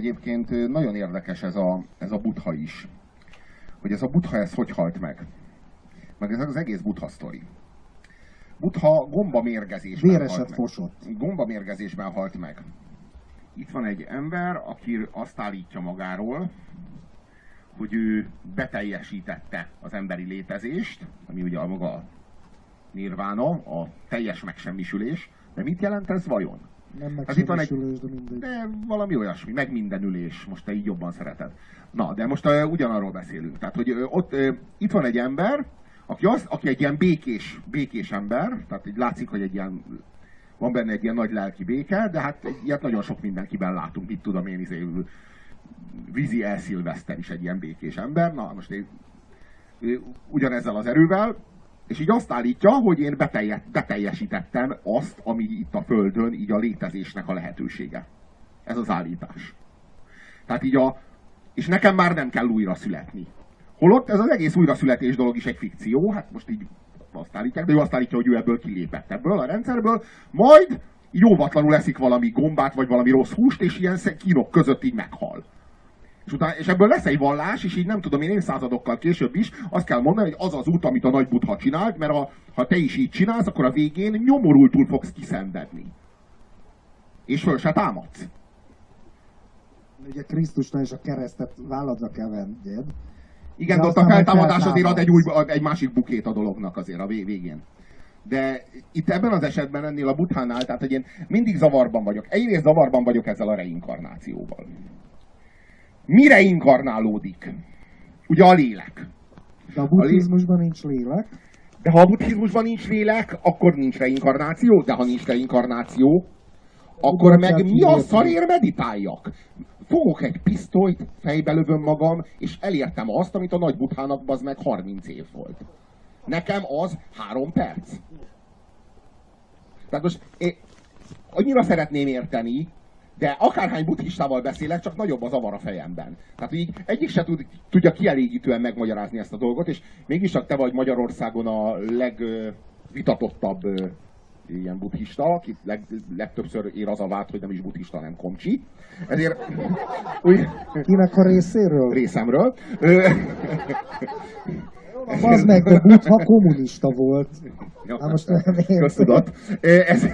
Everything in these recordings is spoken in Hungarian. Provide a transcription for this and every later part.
Egyébként nagyon érdekes ez a, ez a butha is. Hogy ez a butha, ez hogy halt meg. Meg ez az egész butha sztori. Butha gomba mérgezésben Véreset halt meg. fosott. Gomba mérgezésben halt meg. Itt van egy ember, aki azt állítja magáról, hogy ő beteljesítette az emberi létezést, ami ugye a maga nirvána, a teljes megsemmisülés. De mit jelent ez vajon? Nem Hát itt van egy- de mindegy. De valami olyasmi, meg mindenülés, most te így jobban szereted. Na, de most uh, ugyanarról beszélünk. Tehát, hogy uh, ott uh, itt van egy ember, aki, az, aki egy ilyen békés, békés ember, tehát így látszik, hogy egy ilyen, van benne egy ilyen nagy lelki béke, de hát ilyet nagyon sok mindenkiben látunk, mit tudom én, izé, vízi elszilveszter is egy ilyen békés ember. Na, most én, ugyanezzel az erővel, és így azt állítja, hogy én betelje, beteljesítettem azt, ami itt a Földön, így a létezésnek a lehetősége. Ez az állítás. Tehát így a... És nekem már nem kell újra születni. Holott ez az egész újraszületés dolog is egy fikció, hát most így azt állítják, de ő azt állítja, hogy ő ebből kilépett ebből a rendszerből, majd így óvatlanul eszik valami gombát, vagy valami rossz húst, és ilyen kínok között így meghal. És, utána, és ebből lesz egy vallás, és így nem tudom én évszázadokkal később is azt kell mondani, hogy az az út, amit a nagy butha csinált, mert ha, ha te is így csinálsz, akkor a végén nyomorultul fogsz kiszenvedni. És föl se támadsz. Ugye Krisztusnál is a keresztet válladra kell venned. Igen, De ott a feltámadás azért ad egy, új, ad egy másik bukét a dolognak azért a vég- végén. De itt ebben az esetben ennél a buthánál, tehát hogy én mindig zavarban vagyok. Egyrészt zavarban vagyok ezzel a reinkarnációval. Mi reinkarnálódik? Ugye a lélek. De a buddhizmusban nincs lélek. De ha a buddhizmusban nincs lélek, akkor nincs reinkarnáció, de ha nincs reinkarnáció, akkor meg mi a kilépni. szarér meditáljak? Fogok egy pisztolyt, fejbe lövöm magam, és elértem azt, amit a nagy buthának az meg 30 év volt. Nekem az három perc. Tehát most én annyira szeretném érteni, de akárhány buddhistával beszélek, csak nagyobb az avar a fejemben. Tehát így egyik se tud, tudja kielégítően megmagyarázni ezt a dolgot, és mégis csak te vagy Magyarországon a legvitatottabb ilyen buddhista, aki leg, legtöbbször ér az a vád, hogy nem is buddhista, hanem komcsi. Ezért úgy, Kinek a részéről? részemről. Ö, Az meg, de Buddha kommunista volt. Ja, Hát most nem. Köztudat. Ez,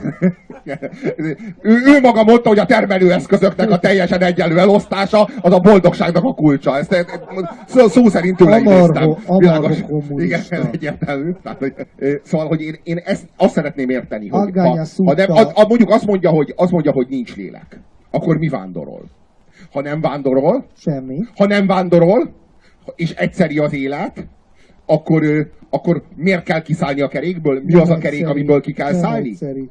ő, ő maga mondta, hogy a termelőeszközöknek a teljesen egyenlő elosztása az a boldogságnak a kulcsa. Ezt ezt szó, szó szerint tőle idéztem. Világos. Igen, ez egyértelmű. Tehát, hogy, ö, szóval, hogy én, én ezt azt szeretném érteni, hogy ha, ha nem, a, a, mondjuk azt mondja, hogy, azt mondja, hogy nincs lélek, akkor mi vándorol? Ha nem vándorol, Semmi. ha nem vándorol, és egyszeri az élet, akkor, akkor miért kell kiszállni a kerékből? Mi Nem az a kerék, egyszerű. amiből ki kell Nem szállni? egyszerű.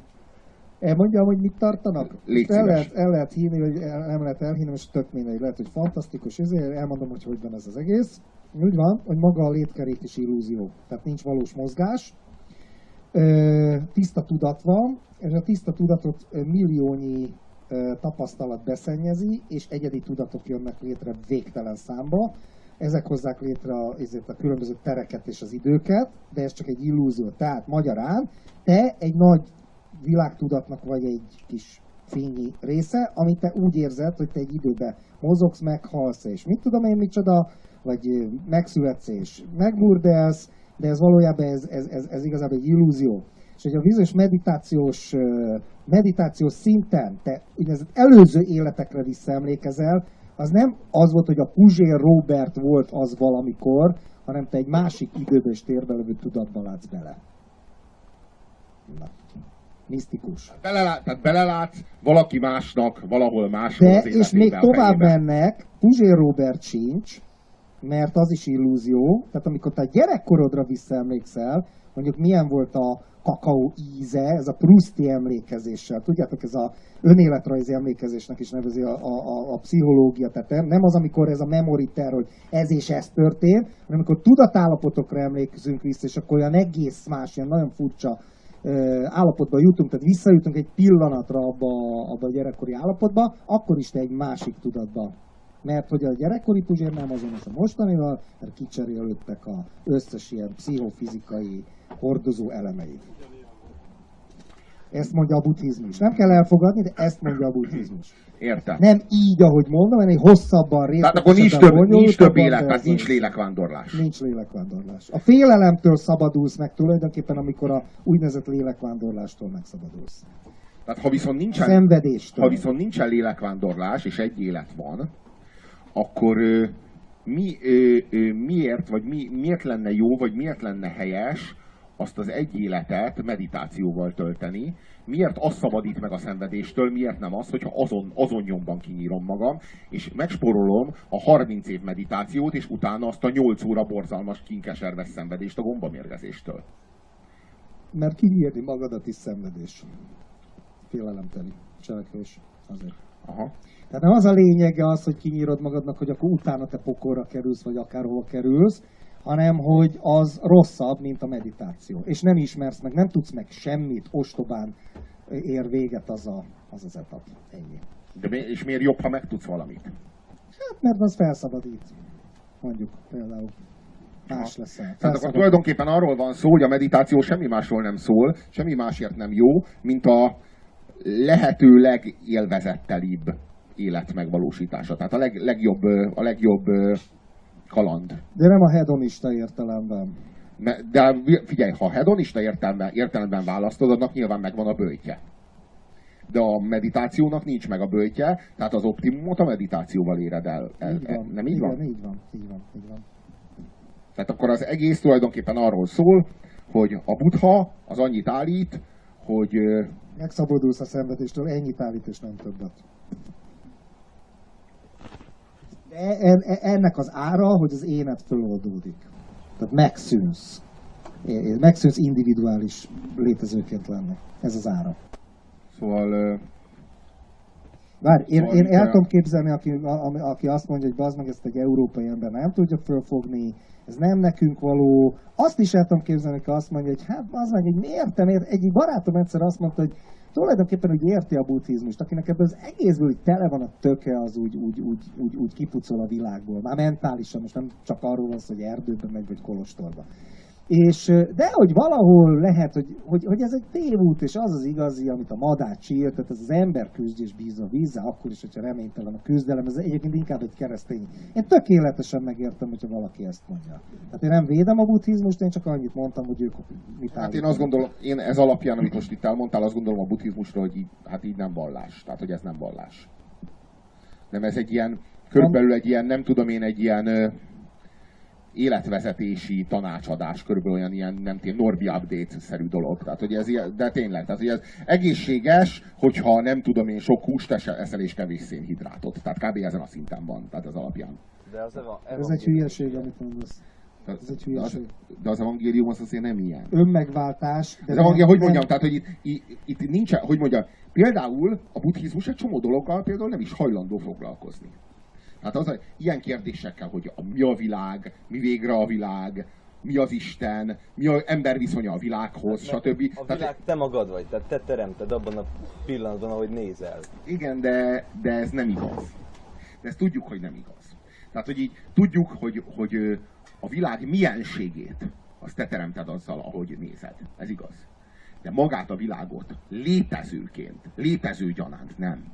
Elmondjam, hogy mit tartanak? Légy el, lehet, el lehet hívni, vagy el, nem lehet elhinni, most tök mindegy. Lehet, hogy fantasztikus, ezért elmondom, hogy hogy van ez az egész. Úgy van, hogy maga a létkerék is illúzió. Tehát nincs valós mozgás. Tiszta tudat van, és a tiszta tudatot milliónyi tapasztalat beszennyezi, és egyedi tudatok jönnek létre végtelen számba. Ezek hozzák létre a, ezért a különböző tereket és az időket, de ez csak egy illúzió. Tehát magyarán te egy nagy világtudatnak vagy egy kis fényi része, amit te úgy érzed, hogy te egy időben mozogsz, meghalsz, és mit tudom én micsoda, vagy megszületsz és megburdelsz, de ez valójában ez, ez, ez, ez igazából egy illúzió. És hogy a bizonyos meditációs, meditációs szinten te úgynevezett előző életekre visszaemlékezel, az nem az volt, hogy a Puzsér Robert volt az valamikor, hanem te egy másik időben és térben levő tudatba látsz bele. Na. Misztikus. Belelát, tehát belelátsz valaki másnak, valahol máshol De, az és még tovább mennek, Puzsér Robert sincs, mert az is illúzió. Tehát amikor te gyerekkorodra visszaemlékszel, mondjuk milyen volt a kakaó íze, ez a Pruszti emlékezéssel. Tudjátok, ez a önéletrajzi emlékezésnek is nevezi a, a, a, a pszichológia. Tehát nem, az, amikor ez a memory hogy ez és ez történt, hanem amikor tudatállapotokra emlékezünk vissza, és akkor olyan egész más, ilyen nagyon furcsa állapotba jutunk, tehát visszajutunk egy pillanatra abba, abba a gyerekkori állapotba, akkor is te egy másik tudatba. Mert hogy a gyerekkori Puzsér nem azonos a mostanival, mert kicserélődtek a összes ilyen pszichofizikai hordozó elemeit. Ezt mondja a buddhizmus. Nem kell elfogadni, de ezt mondja a buddhizmus. Értem. Nem így, ahogy mondom, hanem egy hosszabban Tehát akkor nincs több, nincs több élet, tehát nincs lélekvándorlás. Nincs lélekvándorlás. A félelemtől szabadulsz meg tulajdonképpen, amikor a úgynevezett lélekvándorlástól megszabadulsz. Tehát ha viszont nincsen, ha viszont nincsen lélekvándorlás, és egy élet van, akkor mi, miért, vagy mi, miért lenne jó, vagy miért lenne helyes azt az egy életet meditációval tölteni, miért az szabadít meg a szenvedéstől, miért nem az, hogyha azon, azon nyomban kinyírom magam, és megsporolom a 30 év meditációt, és utána azt a 8 óra borzalmas kinkeserves szenvedést a gombamérgezéstől. Mert kinyírni magadat is szenvedés. Félelemteli cselekvés. Azért. Aha. Tehát nem az a lényege az, hogy kinyírod magadnak, hogy akkor utána te pokorra kerülsz, vagy akárhova kerülsz, hanem hogy az rosszabb, mint a meditáció. És nem ismersz meg, nem tudsz meg semmit, ostobán ér véget az a, az, az etap. Ennyi. De mi, és miért jobb, ha megtudsz valamit? Hát mert az felszabadít. Mondjuk például. Más leszel. Tehát akkor tulajdonképpen arról van szó, hogy a meditáció semmi másról nem szól, semmi másért nem jó, mint a lehető legélvezettelibb élet megvalósítása. Tehát a leg, legjobb, a legjobb kaland. De nem a hedonista értelemben. Ne- De figyelj, ha hedonista értelme, értelemben választod, annak nyilván megvan a bőjtje. De a meditációnak nincs meg a bőjtje, tehát az optimumot a meditációval éred el. el Így van. Nem így igen, van? Így van, így van, így van. Tehát akkor az egész tulajdonképpen arról szól, hogy a buddha az annyit állít, hogy Megszabadulsz a szenvedéstől, ennyit állít és nem többet. E- en- e- ennek az ára, hogy az énet föloldódik. Tehát megszűnsz. Megszűnsz individuális létezőként lenni. Ez az ára. szóval ö, Várj, én, Szóval én el tudom képzelni, aki, a, aki azt mondja, hogy bazd meg, ezt egy európai ember nem tudja fölfogni, ez nem nekünk való. Azt is el tudom képzelni, aki azt mondja, hogy hát az meg, hogy miért nem ért. Egy barátom egyszer azt mondta, hogy tulajdonképpen úgy érti a buddhizmust, akinek ebből az egészből úgy tele van a töke, az úgy, úgy, úgy, úgy, úgy kipucol a világból. Már mentálisan, most nem csak arról van hogy erdőben megy, vagy kolostorba. És, de hogy valahol lehet, hogy, hogy, hogy ez egy tévút, és az az igazi, amit a madár csír, tehát ez az ember küzd és bíz a vízzel, akkor is, hogyha reménytelen a küzdelem, ez egyébként inkább egy keresztény. Én tökéletesen megértem, hogyha valaki ezt mondja. Tehát én nem védem a buddhizmust, én csak annyit mondtam, hogy ők mit hát én állítanak. azt gondolom, én ez alapján, amit most itt elmondtál, azt gondolom a buddhizmusról, hogy így, hát így nem vallás. Tehát, hogy ez nem vallás. Nem, ez egy ilyen, körülbelül egy ilyen, nem tudom én, egy ilyen életvezetési tanácsadás, körülbelül olyan ilyen, nem tudom, Norbi update-szerű dolog. Tehát, hogy ez ilyen, de tényleg, tehát, hogy ez egészséges, hogyha nem tudom én, sok húst eszel és kevés szénhidrátot. Tehát kb. ezen a szinten van, tehát az alapján. De az eva, Ez egy hülyeség, amit mondasz. Tehát- Ez egy de, az, hülyeség. de az evangélium az azért nem ilyen. Önmegváltás. De Ez evangélium, hogy nem- mondjam, tehát, hogy itt, itt, itt nincs, hogy mondjam, például a buddhizmus egy csomó dologgal például nem is hajlandó foglalkozni. Hát az, ilyen kérdésekkel, hogy a, mi a világ, mi végre a világ, mi az Isten, mi az ember viszonya a világhoz, stb. A Tehát, világ te magad vagy, tehát te teremted abban a pillanatban, ahogy nézel. igen, de, de ez nem igaz. De ezt tudjuk, hogy nem igaz. Tehát, hogy így tudjuk, hogy, hogy a világ mienségét azt te teremted azzal, ahogy nézed. Ez igaz. De magát a világot létezőként, létező gyanánt nem.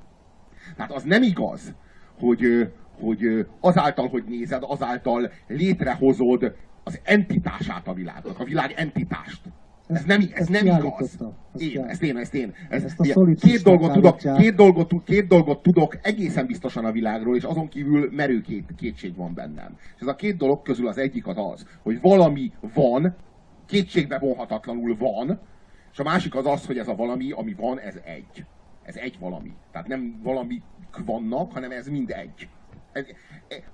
Tehát az nem igaz, hogy, hogy azáltal, hogy nézed, azáltal létrehozod az entitását a világnak, a világ entitást. Ez nem, ez nem igaz. Én, ezt én, ezt én. Ez, Ezt a két dolgot tudok, két dolgot, két dolgot tudok egészen biztosan a világról, és azon kívül merő két, kétség van bennem. És ez a két dolog közül az egyik az az, hogy valami van, kétségbe vonhatatlanul van, és a másik az az, hogy ez a valami, ami van, ez egy. Ez egy valami. Tehát nem valamik vannak, hanem ez mind egy. Ez-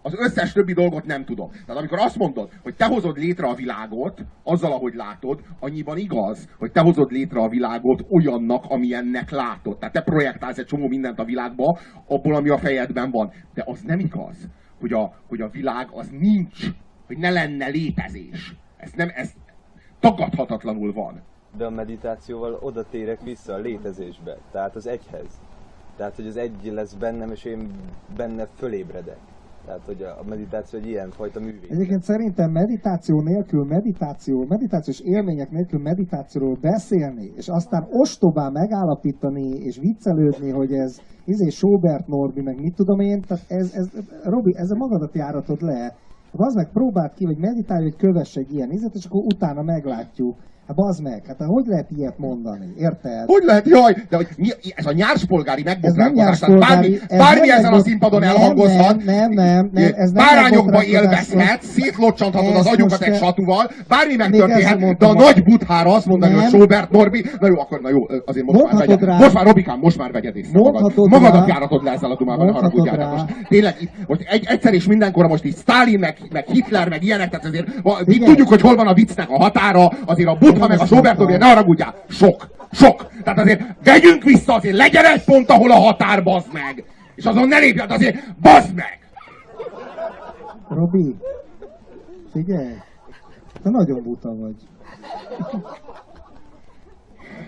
Az összes többi dolgot nem tudom. Tehát amikor azt mondod, hogy te hozod létre a világot, azzal, ahogy látod, annyiban igaz, hogy te hozod létre a világot olyannak, amilyennek látod. Tehát te projektálsz egy csomó mindent a világba, abból, ami a fejedben van. De az nem igaz, hogy a, hogy a világ az nincs, hogy ne lenne létezés. Ez nem, ez tagadhatatlanul van. De a meditációval oda térek vissza a létezésbe, tehát az egyhez. Tehát, hogy az egy lesz bennem, és én benne fölébredek. Tehát, hogy a meditáció egy ilyen fajta művészet. Egyébként szerintem meditáció nélkül, meditáció, meditációs élmények nélkül meditációról beszélni, és aztán ostobán megállapítani és viccelődni, hogy ez izé Sobert Norbi, meg mit tudom én, tehát ez, ez Robi, ezzel magadat járatod le. Az meg próbáld ki, hogy meditálj, hogy kövess egy ilyen izet, és akkor utána meglátjuk. Hát bazd meg, hát hogy lehet ilyet mondani, érted? Hogy lehet, jaj, de hogy mi, ez a nyárspolgári megbotránkozás, tehát bármi, ez bármi ezen a színpadon nem, elhangozhat, Nem, nem, nem, ez nem bárányokba élvezhetsz, szétlocsanthatod az agyukat egy satúval, bármi megtörténhet, de a nagy buthára azt mondani, hogy Nem. Sobert Norbi, na jó, akkor na jó, azért most már Mondhatod vegyed, rá. most már Robikám, most már vegyed észre magad. Magadat járatod le ezzel a dumával, ne haragudjál. Most tényleg, itt, most egy, egyszer és mindenkorra most így Stalin, meg, meg Hitler, meg ilyenek, tehát azért mi tudjuk, hogy hol van a viccnek a határa, azért a butha Nem meg a Sobert mondtam. ne haragudjál, sok, sok. Tehát azért vegyünk vissza, azért legyen egy pont, ahol a határ, bazd meg. És azon ne lépj át, azért bazd meg! Robi, figyelj, te nagyon buta vagy.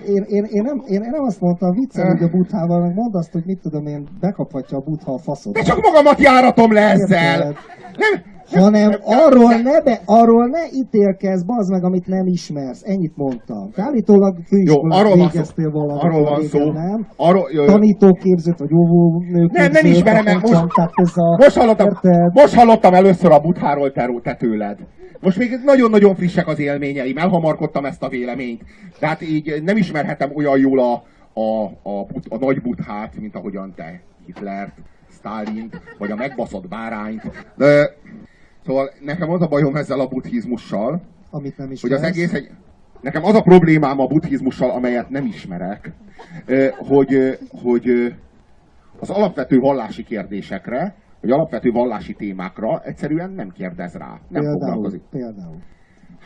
Én, én, én, nem, én, én nem azt mondtam, viccelődj a buthával, meg mondd azt, hogy mit tudom én, bekaphatja a butha a faszod. De csak magamat járatom le ezzel! Érted? Nem, Hanem arról ne, be, arról ne ítélkezz, bazd meg, amit nem ismersz. Ennyit mondtam. Állítólag Jó, főiskolát arról van szó. végeztél valamit. Arról van szó. Nem? Arról, ö, Tanítóképzőt, vagy óvónőképzőt. nem, nem ismerem mondtam, Most, a, most, hallottam, érted? most hallottam először a butháról te, te tőled. Most még nagyon-nagyon frissek az élményeim, elhamarkodtam ezt a véleményt. Tehát így nem ismerhetem olyan jól a, a, a, but, a nagy buthát, mint ahogyan te Hitlert, Sztálint, vagy a megbaszott bárányt. De, szóval nekem az a bajom ezzel a buddhizmussal, Amit nem hogy az egész egy... Nekem az a problémám a buddhizmussal, amelyet nem ismerek, hogy, hogy az alapvető vallási kérdésekre, vagy alapvető vallási témákra egyszerűen nem kérdez rá. Nem Például, foglalkozik. például.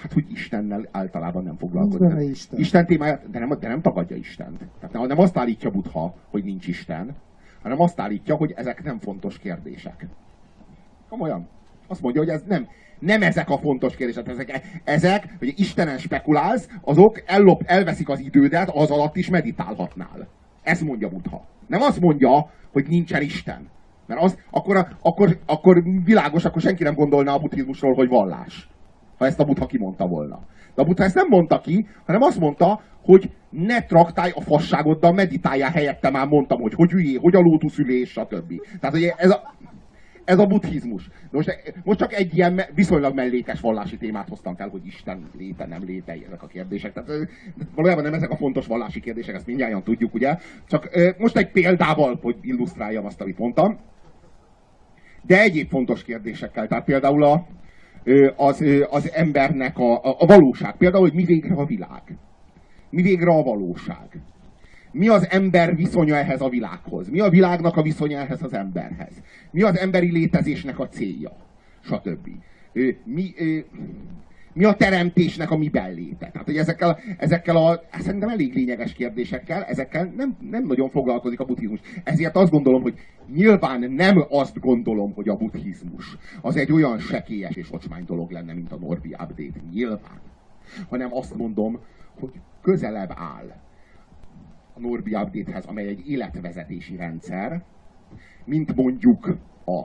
Hát, hogy Istennel általában nem Nincs foglalkozik. benne Isten. Isten témáját, de nem, de nem tagadja Istent. Tehát nem, nem azt állítja Buddha, hogy nincs Isten, hanem azt állítja, hogy ezek nem fontos kérdések. Komolyan. Azt mondja, hogy ez nem, nem ezek a fontos kérdések. Ezek, ezek hogy Istenen spekulálsz, azok ellop, elveszik az idődet, az alatt is meditálhatnál. Ezt mondja Buddha. Nem azt mondja, hogy nincsen Isten. Mert az, akkor, akkor, akkor világos, akkor senki nem gondolná a buddhizmusról, hogy vallás. Ha ezt a Buddha kimondta volna. De a Buddha ezt nem mondta ki, hanem azt mondta, hogy ne traktálj a fasságoddal, meditáljál helyette már mondtam, hogy hogy üljé, hogy a lótuszülés, stb. Tehát ugye ez a, ez a buddhizmus. Most, most csak egy ilyen viszonylag mellékes vallási témát hoztam fel, hogy Isten léte, nem léte, ezek a kérdések. Tehát valójában nem ezek a fontos vallási kérdések, ezt mindjárt tudjuk, ugye? Csak most egy példával, hogy illusztráljam azt, amit mondtam. De egyéb fontos kérdésekkel, tehát például a, az, az embernek a, a, a valóság. Például, hogy mi végre a világ. Mi végre a valóság. Mi az ember viszonya ehhez a világhoz? Mi a világnak a viszonya ehhez az emberhez? Mi az emberi létezésnek a célja? Stb. Mi, mi a teremtésnek a miben léte? Tehát, hogy ezekkel, ezekkel a szerintem elég lényeges kérdésekkel, ezekkel nem, nem nagyon foglalkozik a buddhizmus. Ezért azt gondolom, hogy nyilván nem azt gondolom, hogy a buddhizmus az egy olyan sekélyes és ocsmány dolog lenne, mint a Norbi Update. Nyilván. Hanem azt mondom, hogy közelebb áll a Norbi Update-hez, amely egy életvezetési rendszer, mint mondjuk a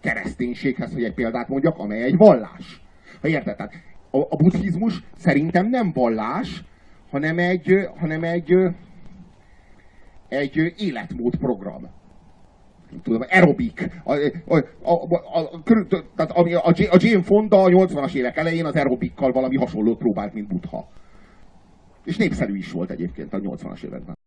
kereszténységhez, hogy egy példát mondjak, amely egy vallás. Ha érted? Tehát a, a buddhizmus szerintem nem vallás, hanem egy, hanem egy, egy ö, életmódprogram. Nem tudom, aerobik. A, a, a, a, a, tehát ami a, a Jane Fonda a 80-as évek elején az aerobikkal valami hasonlót próbált, mint Buddha. És népszerű is volt egyébként a 80-as években.